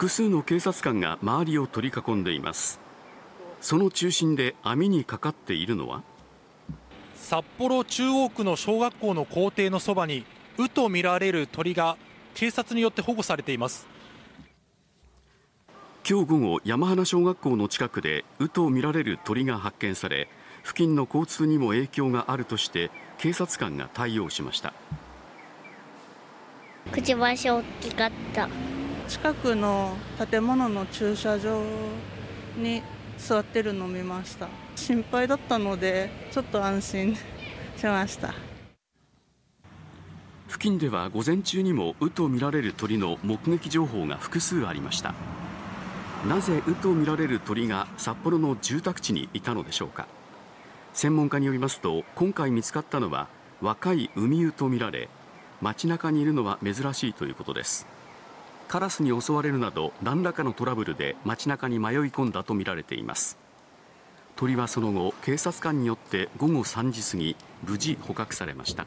複数の警察官が周りを取り囲んでいます。その中心で網にかかっているのは？札幌中央区の小学校の校庭のそばに鵜とみられる鳥が警察によって保護されています。今日午後山花小学校の近くで鵜とみられる鳥が発見され付近の交通にも影響があるとして警察官が対応しました。くちばし大きかった近くの建物の駐車場に座ってるのを見ました。心配だったのでちょっと安心しました。付近では午前中にも鵜とみられる鳥の目撃情報が複数ありました。なぜ鵜とみられる鳥が札幌の住宅地にいたのでしょうか。専門家によりますと今回見つかったのは若い海鵜とみられ街中にいるのは珍しいということです。カラスに襲われるなど何らかのトラブルで街中に迷い込んだとみられています。鳥はその後警察官によって午後3時過ぎ無事捕獲されました。